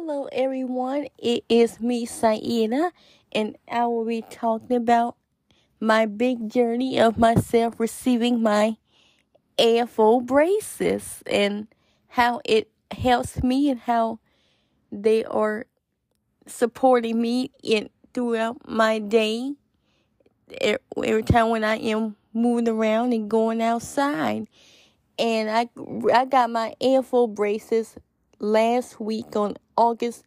Hello, everyone. It is me, Saida, and I will be talking about my big journey of myself receiving my AFO braces and how it helps me and how they are supporting me in throughout my day. Every time when I am moving around and going outside, and I I got my AFO braces last week on August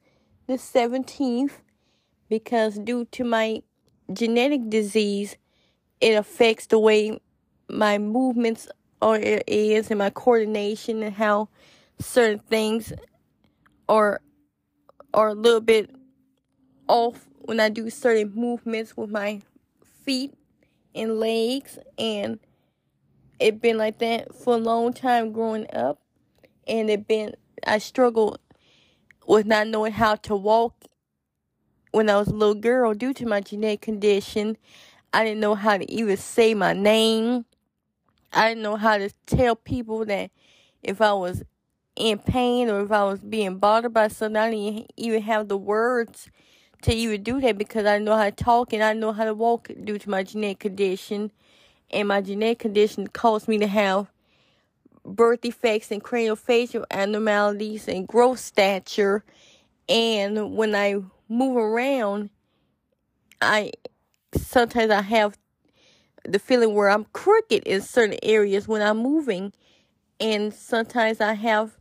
the 17th because due to my genetic disease, it affects the way my movements are is and my coordination and how certain things are are a little bit off when I do certain movements with my feet and legs and it been like that for a long time growing up and it been I struggled with not knowing how to walk when I was a little girl due to my genetic condition. I didn't know how to even say my name. I didn't know how to tell people that if I was in pain or if I was being bothered by something, I didn't even have the words to even do that because I know how to talk and I know how to walk due to my genetic condition. And my genetic condition caused me to have birth defects and craniofacial abnormalities and growth stature. And when I move around, I sometimes I have the feeling where I'm crooked in certain areas when I'm moving. And sometimes I have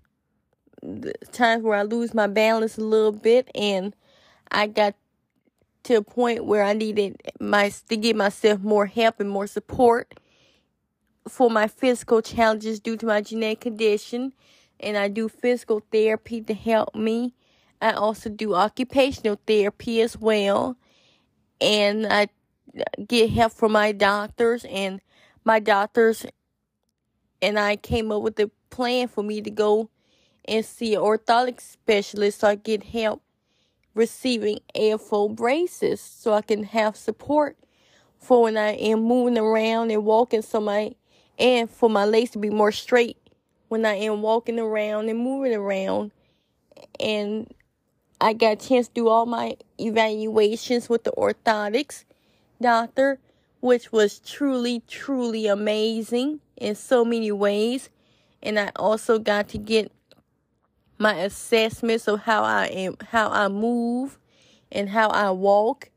times where I lose my balance a little bit and I got to a point where I needed my to give myself more help and more support for my physical challenges due to my genetic condition, and I do physical therapy to help me. I also do occupational therapy as well, and I get help from my doctors and my doctors and I came up with a plan for me to go and see an orthotic specialist so I get help receiving AFO braces so I can have support for when I am moving around and walking so my and for my legs to be more straight when I am walking around and moving around. And I got a chance to do all my evaluations with the orthotics doctor, which was truly, truly amazing in so many ways. And I also got to get my assessments of how I am, how I move and how I walk,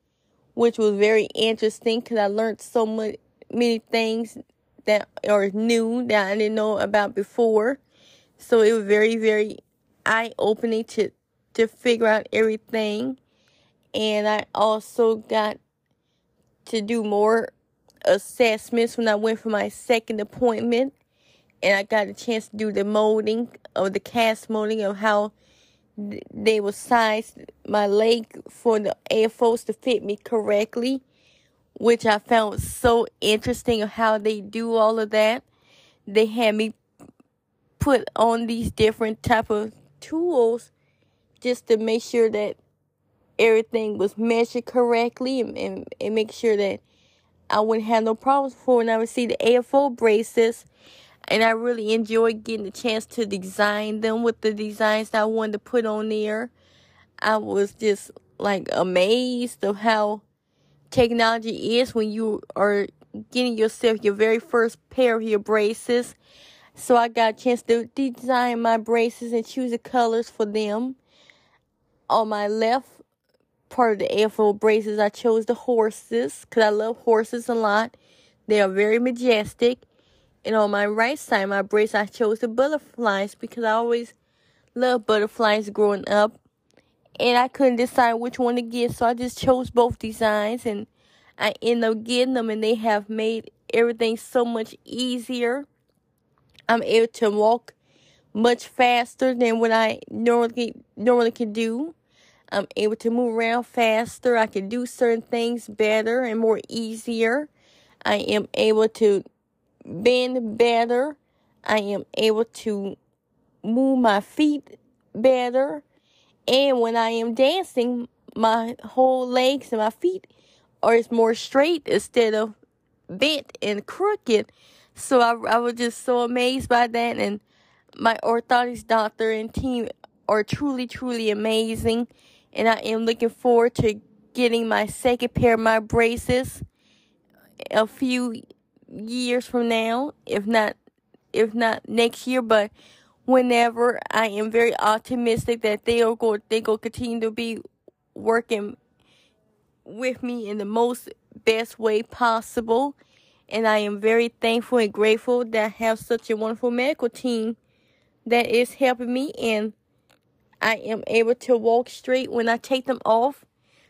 which was very interesting because I learned so much, many things that are new that I didn't know about before. So it was very, very eye opening to to figure out everything. And I also got to do more assessments when I went for my second appointment. And I got a chance to do the molding of the cast molding of how they will size my leg for the AFOs to fit me correctly which I found so interesting of how they do all of that. They had me put on these different type of tools just to make sure that everything was measured correctly and, and, and make sure that I wouldn't have no problems for when I would see the AFO braces. And I really enjoyed getting the chance to design them with the designs that I wanted to put on there. I was just like amazed of how technology is when you are getting yourself your very first pair of your braces. So I got a chance to design my braces and choose the colors for them. On my left part of the AFO braces, I chose the horses because I love horses a lot. They are very majestic. And on my right side, my brace, I chose the butterflies because I always loved butterflies growing up and I couldn't decide which one to get, so I just chose both designs and I end up getting them and they have made everything so much easier. I'm able to walk much faster than what I normally normally can do. I'm able to move around faster. I can do certain things better and more easier. I am able to bend better. I am able to move my feet better. And when I am dancing, my whole legs and my feet are more straight instead of bent and crooked. So I, I was just so amazed by that. And my orthotics doctor and team are truly, truly amazing. And I am looking forward to getting my second pair of my braces a few years from now, if not if not next year, but whenever I am very optimistic that they are going they will continue to be working with me in the most best way possible. And I am very thankful and grateful that I have such a wonderful medical team that is helping me. And I am able to walk straight when I take them off.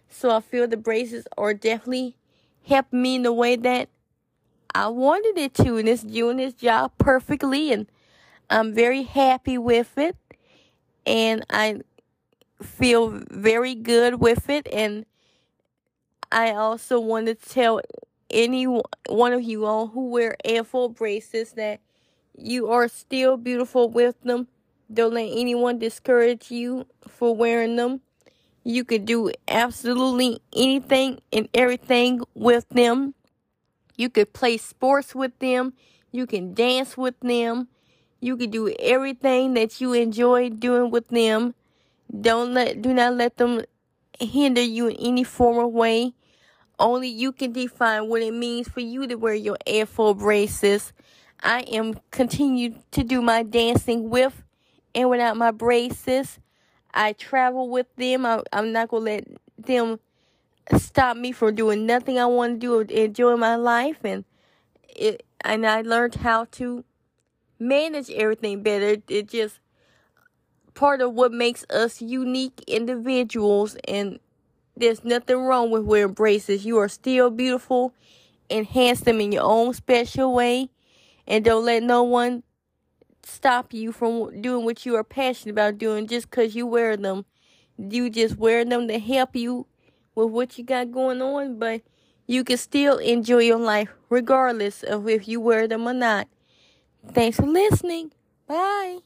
So I feel the braces are definitely helping me in the way that I wanted it to, and it's doing its job perfectly, and I'm very happy with it, and I feel very good with it, and I also want to tell any one of you all who wear AFO braces that you are still beautiful with them. Don't let anyone discourage you for wearing them. You can do absolutely anything and everything with them. You could play sports with them. You can dance with them. You can do everything that you enjoy doing with them. Don't let do not let them hinder you in any form of way. Only you can define what it means for you to wear your Air AFO braces. I am continue to do my dancing with and without my braces. I travel with them. I, I'm not gonna let them stop me from doing nothing I want to do, or enjoy my life, and it. And I learned how to manage everything better. It just part of what makes us unique individuals, and there's nothing wrong with wearing braces. You are still beautiful and handsome in your own special way, and don't let no one stop you from doing what you are passionate about doing just because you wear them. You just wear them to help you with what you got going on, but you can still enjoy your life regardless of if you wear them or not. Thanks for listening. Bye.